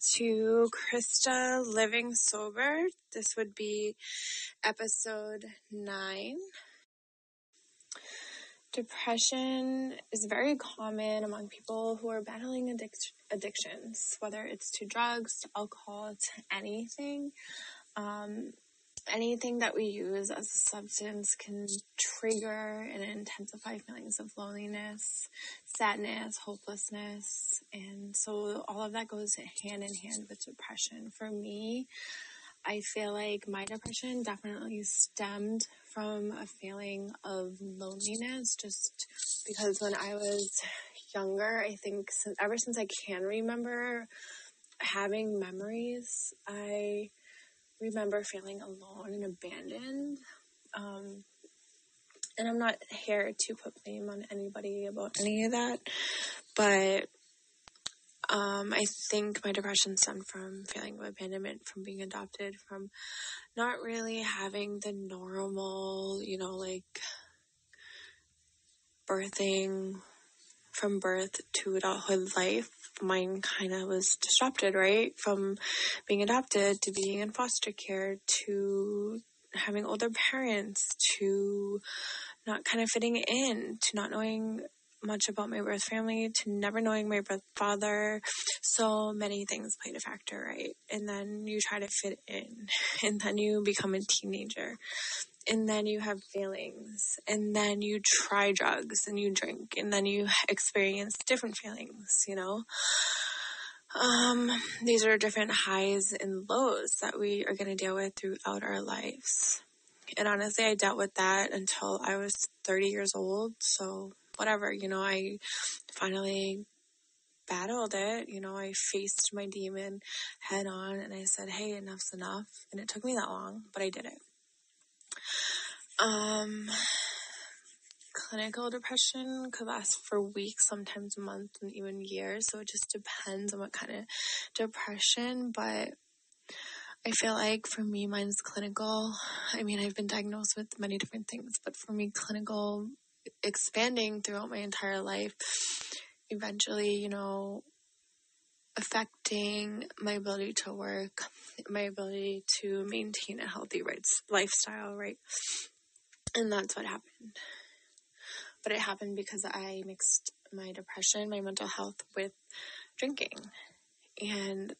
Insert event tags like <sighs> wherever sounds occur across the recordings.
to Christa Living Sober. This would be episode nine. Depression is very common among people who are battling addic- addictions, whether it's to drugs, to alcohol, to anything. Um, anything that we use as a substance can trigger and intensify feelings of loneliness, sadness, hopelessness. And so all of that goes hand in hand with depression. For me, I feel like my depression definitely stemmed from a feeling of loneliness just because when I was younger, I think since, ever since I can remember having memories, I remember feeling alone and abandoned. Um, and I'm not here to put blame on anybody about any of that, but um, I think my depression stemmed from feeling of abandonment, from being adopted, from not really having the normal, you know, like birthing from birth to adulthood life mine kind of was disrupted, right? From being adopted to being in foster care to having older parents to not kind of fitting in to not knowing much about my birth family to never knowing my birth father. So many things played a factor, right? And then you try to fit in <laughs> and then you become a teenager and then you have feelings and then you try drugs and you drink and then you experience different feelings you know? Um, these are different highs and lows that we are going to deal with throughout our lives. And honestly i dealt with that until i was 30 years old so whatever you know i finally battled it you know? I faced my demon head on and i said hey enough's enough. And it took me that long but i did it um, clinical depression could last for weeks, sometimes months, and even years. So it just depends on what kind of depression. But I feel like for me, mine's clinical. I mean, I've been diagnosed with many different things, but for me, clinical expanding throughout my entire life, eventually, you know, affecting my ability to work, my ability to maintain a healthy lifestyle, right? And that's what happened. But it happened because I mixed my depression, my mental health with drinking. And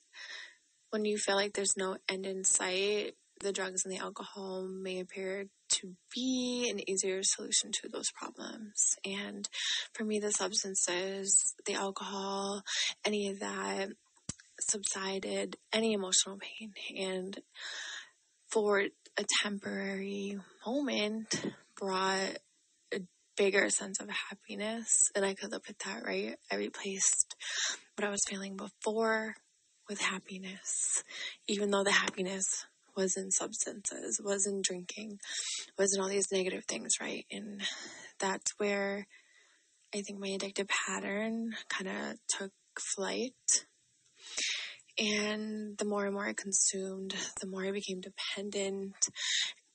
when you feel like there's no end in sight, the drugs and the alcohol may appear to be an easier solution to those problems. And for me, the substances, the alcohol, any of that subsided any emotional pain. And for a temporary moment brought a bigger sense of happiness. And I could live with that, right? I replaced what I was feeling before with happiness, even though the happiness was in substances, was in drinking, was in all these negative things, right? And that's where I think my addictive pattern kind of took flight. And the more and more I consumed, the more I became dependent,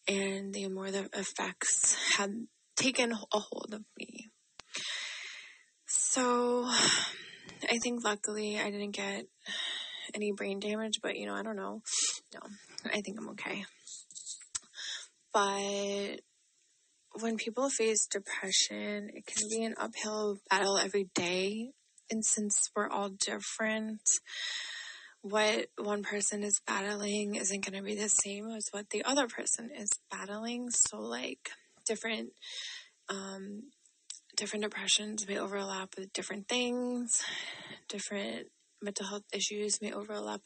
and the more the effects had taken a hold of me. So I think luckily I didn't get any brain damage, but you know, I don't know. No, I think I'm okay. But when people face depression, it can be an uphill battle every day. And since we're all different, what one person is battling isn't going to be the same as what the other person is battling. So, like, different, um, different depressions may overlap with different things, different mental health issues may overlap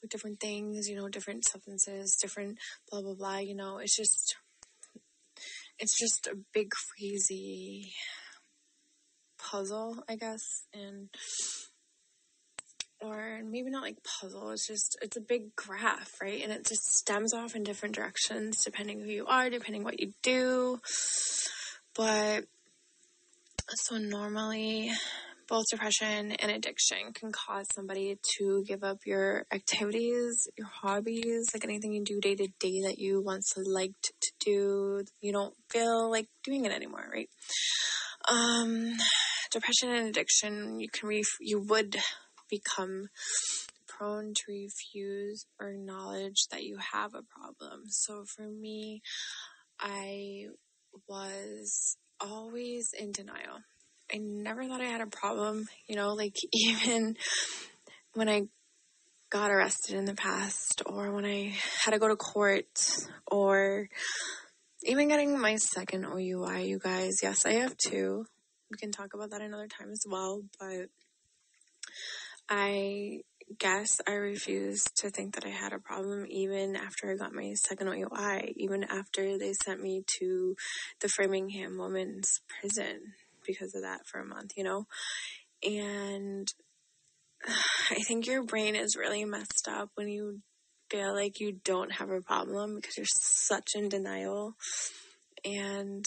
with different things, you know, different substances, different blah, blah, blah. You know, it's just, it's just a big, crazy puzzle, I guess. And, or maybe not like puzzle, it's just, it's a big graph, right? And it just stems off in different directions depending who you are, depending what you do. But, so normally, both depression and addiction can cause somebody to give up your activities, your hobbies, like anything you do day to day that you once liked to do. You don't feel like doing it anymore, right? Um, depression and addiction, you can re- you would become prone to refuse or acknowledge that you have a problem. So for me, I was always in denial. I never thought I had a problem, you know, like <laughs> even when I got arrested in the past or when I had to go to court or even getting my second OUI, you guys. Yes, I have two. We can talk about that another time as well, but I guess I refused to think that I had a problem even after I got my second OUI, even after they sent me to the Framingham Women's Prison because of that for a month, you know? And <sighs> I think your brain is really messed up when you feel like you don't have a problem because you're such in denial. And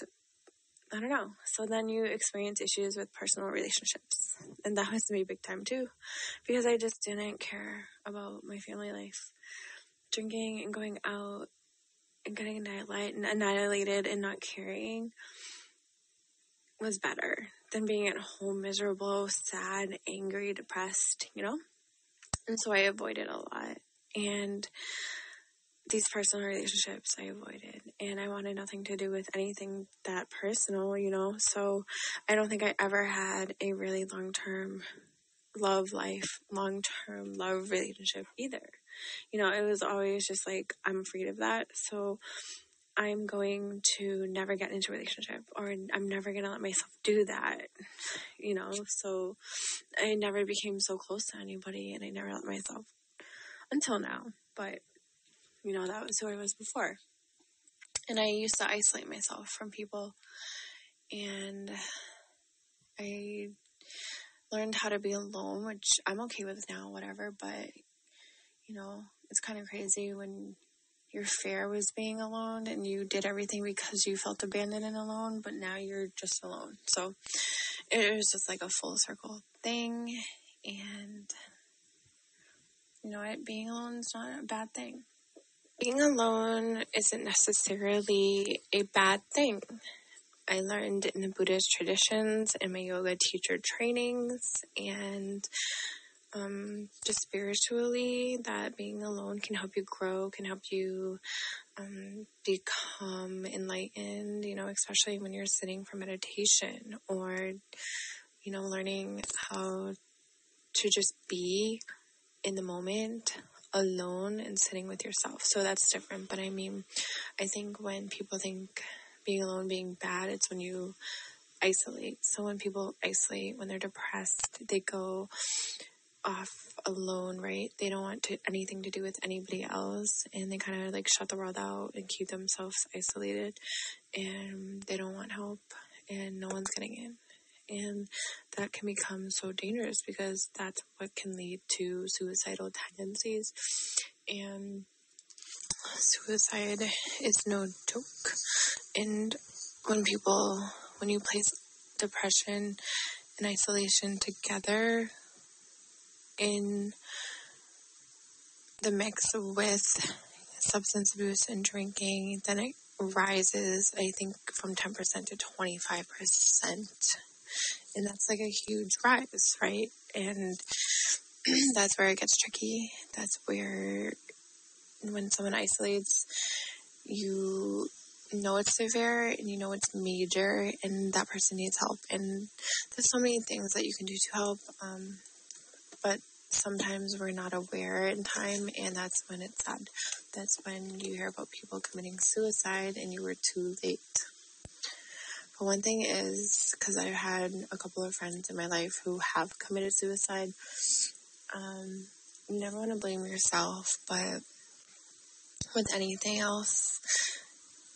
I don't know. So then you experience issues with personal relationships. And that was me big time too. Because I just didn't care about my family life. Drinking and going out and getting annihilated and not caring was better than being at home miserable, sad, angry, depressed, you know? And so I avoided a lot. And these personal relationships I avoided and I wanted nothing to do with anything that personal, you know. So I don't think I ever had a really long term love life, long term love relationship either. You know, it was always just like I'm afraid of that. So I'm going to never get into a relationship or I'm never going to let myself do that, you know. So I never became so close to anybody and I never let myself until now. But you know, that was who I was before. And I used to isolate myself from people. And I learned how to be alone, which I'm okay with now, whatever. But, you know, it's kind of crazy when your fear was being alone and you did everything because you felt abandoned and alone, but now you're just alone. So it was just like a full circle thing. And, you know what? Being alone is not a bad thing being alone isn't necessarily a bad thing. I learned in the Buddhist traditions and my yoga teacher trainings and um, just spiritually that being alone can help you grow, can help you um, become enlightened, you know, especially when you're sitting for meditation or, you know, learning how to just be in the moment alone and sitting with yourself. So that's different. But I mean, I think when people think being alone being bad, it's when you isolate. So when people isolate, when they're depressed, they go alone, right? They don't want to, anything to do with anybody else and they kind of like shut the world out and keep themselves isolated and they don't want help and no one's getting in. And that can become so dangerous because that's what can lead to suicidal tendencies. And suicide is no joke. And when people, when you place depression and isolation together in the mix with substance abuse and drinking, then it rises, I think, from 10% to 25% and that's like a huge rise, right? And <clears throat> that's where it gets tricky. That's where when someone isolates, you know it's severe and you know it's major and that person needs help. And there's so many things that you can do to help. Um, but sometimes we're not aware in time and that's when it's sad. That's when you hear about people committing suicide and you were too late. But one thing is, because I've had a couple of friends in my life who have committed suicide, um, you never want to blame yourself, but with anything else,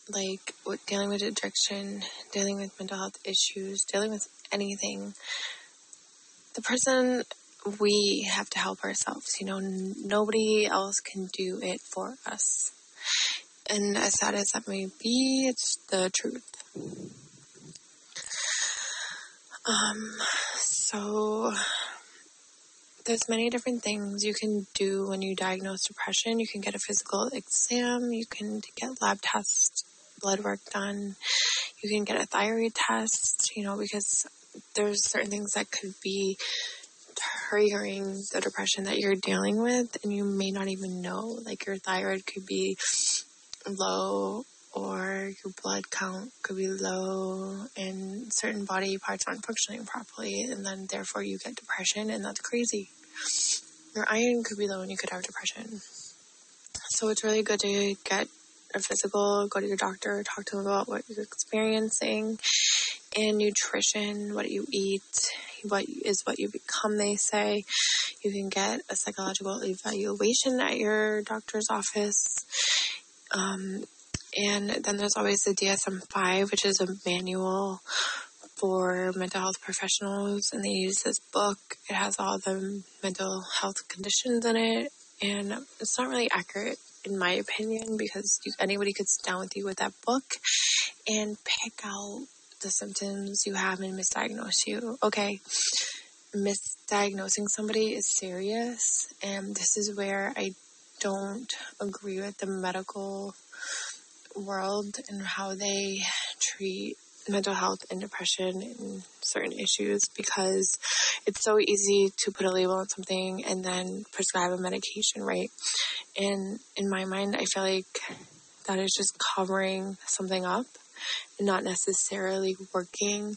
like with dealing with addiction, dealing with mental health issues, dealing with anything, the person we have to help ourselves. You know, nobody else can do it for us. And as sad as that may be, it's the truth. Um, so there's many different things you can do when you diagnose depression. You can get a physical exam, you can get lab tests, blood work done, you can get a thyroid test, you know, because there's certain things that could be triggering the depression that you're dealing with and you may not even know. Like your thyroid could be low or your blood count could be low and certain body parts aren't functioning properly and then therefore you get depression and that's crazy. Your iron could be low and you could have depression. So it's really good to get a physical, go to your doctor, talk to them about what you're experiencing and nutrition, what you eat, what is what you become, they say. You can get a psychological evaluation at your doctor's office. Um, and then there's always the DSM 5, which is a manual for mental health professionals. And they use this book. It has all the mental health conditions in it. And it's not really accurate, in my opinion, because you, anybody could sit down with you with that book and pick out the symptoms you have and misdiagnose you. Okay, misdiagnosing somebody is serious, and this is where I don't agree with the medical world and how they treat mental health and depression and certain issues because it's so easy to put a label on something and then prescribe a medication, right? And in my mind, I feel like that is just covering something up and not necessarily working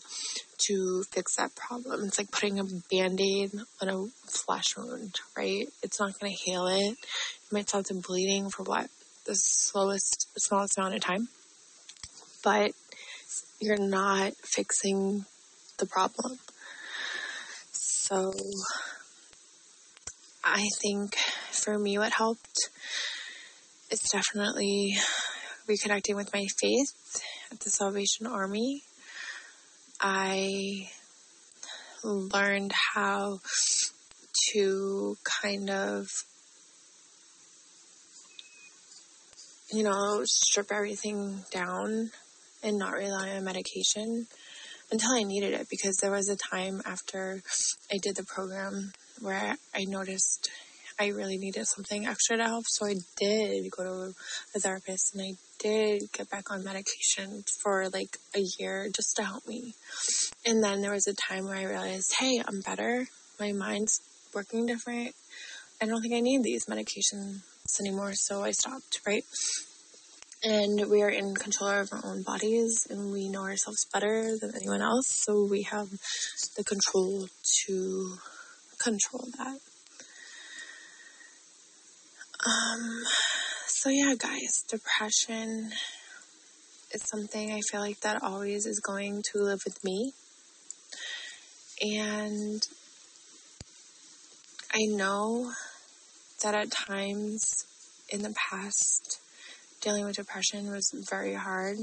to fix that problem. It's like putting a band aid on a flesh wound, right? It's not going to heal it. It might stop the bleeding for what? The slowest, smallest amount of time. But you're not fixing the problem. So I think for me, what helped is definitely reconnecting with my faith at the Salvation Army. I learned how to kind of, you know, strip everything down and not rely on medication until I needed it because there was a time after I did the program where I noticed I really needed something extra to help. So I did go to a therapist and I did get back on medication for like a year just to help me. And then there was a time where I realized, hey, I'm better. My mind's working different. I don't think I need these medications anymore. So I stopped, right? And we are in control of our own bodies and we know ourselves better than anyone else. So we have the control to control that. Um, so yeah, guys, depression is something I feel like that always is going to live with me. And I know that at times in the past, dealing with depression was very hard.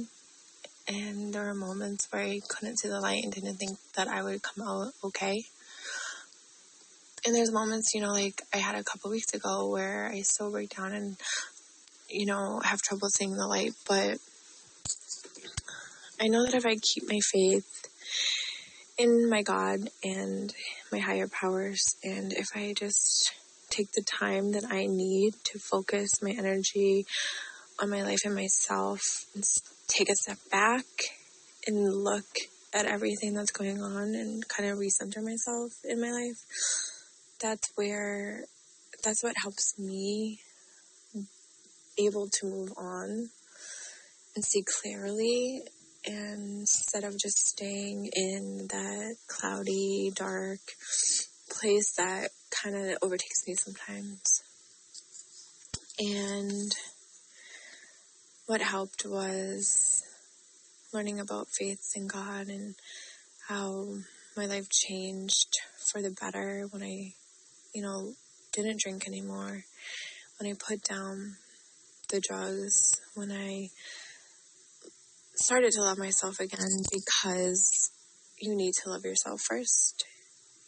And there were moments where I couldn't see the light and didn't think that I would come out okay and there's moments, you know, like I had a couple weeks ago where I still break down and, you know, have trouble seeing the light. But I know that if I keep my faith in my God and my higher powers, and if I just take the time that I need to focus my energy on my life and myself and take a step back and look at everything that's going on and kind of recenter myself in my life that's where that's what helps me able to move on and see clearly and instead of just staying in that cloudy dark place that kind of overtakes me sometimes. And what helped was learning about faith in God and how my life changed for the better when I you know, didn't drink anymore, when I put down the drugs, when I started to love myself again because you need to love yourself first.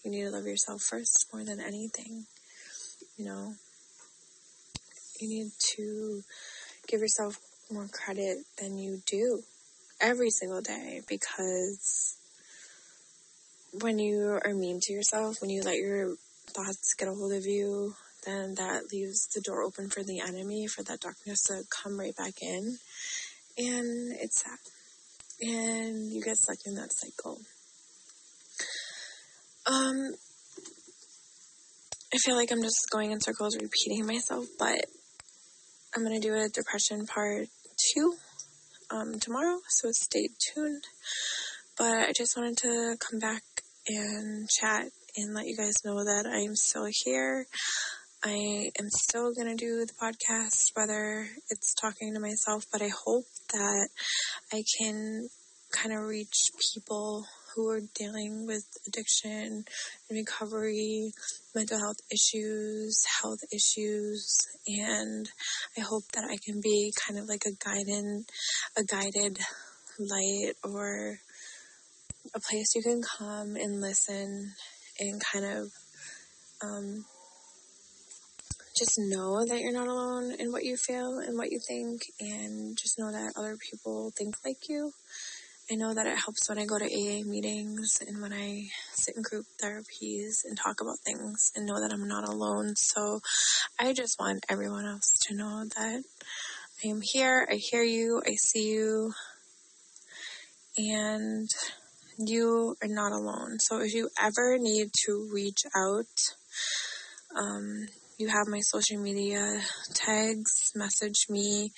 You need to love yourself first more than anything. You know, you need to give yourself more credit than you do every single day because when you are mean to yourself, when you let your thoughts get a hold of you, then that leaves the door open for the enemy, for that darkness to come right back in. And it's sad. And you get stuck in that cycle. Um, I feel like I'm just going in circles repeating myself, but I'm going to do a depression part two um, tomorrow, so stay tuned. But I just wanted to come back and chat and let you guys know that I am still here. I am still going to do the podcast, whether it's talking to myself, but I hope that I can kind of reach people who are dealing with addiction and recovery, mental health issues, health issues, and I hope that I can be kind of like a guided, a guided light or a place you can come and listen and kind of um, just know that you're not alone in what you feel and what you think, and just know that other people think like you. I know that it helps when I go to AA meetings and when I sit in group therapies and talk about things and know that I'm not alone. So I just want everyone else to know that I am here, I hear you, I see you, and you are not alone. So if you ever need to reach out, um, you have my social media tags, message me,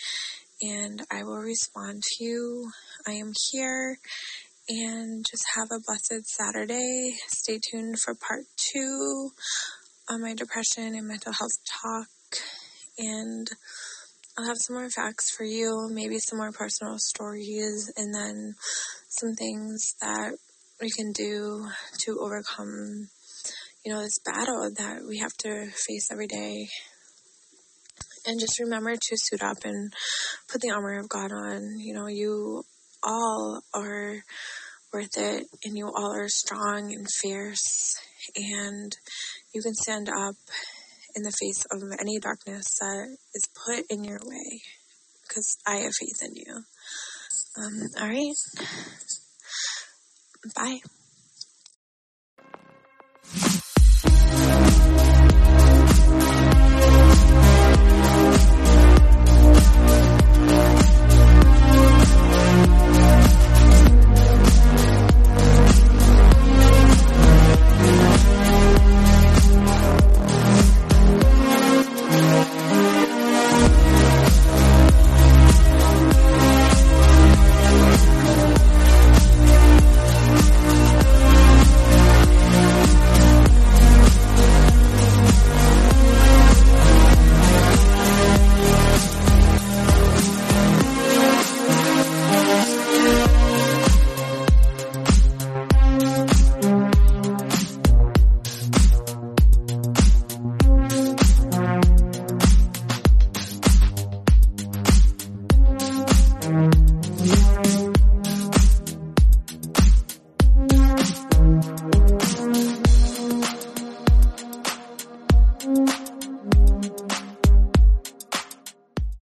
and I will respond to you. I am here, and just have a blessed Saturday. Stay tuned for part two on my depression and mental health talk, and I'll have some more facts for you, maybe some more personal stories, and then some things that we can do to overcome, you know, this battle that we have to face every day. And just remember to suit up and put the armor of God on. You know, you all are worth it, and you all are strong and fierce, and you can stand up in the face of any darkness that is put in your way because I have faith in you. Um, all right. Bye.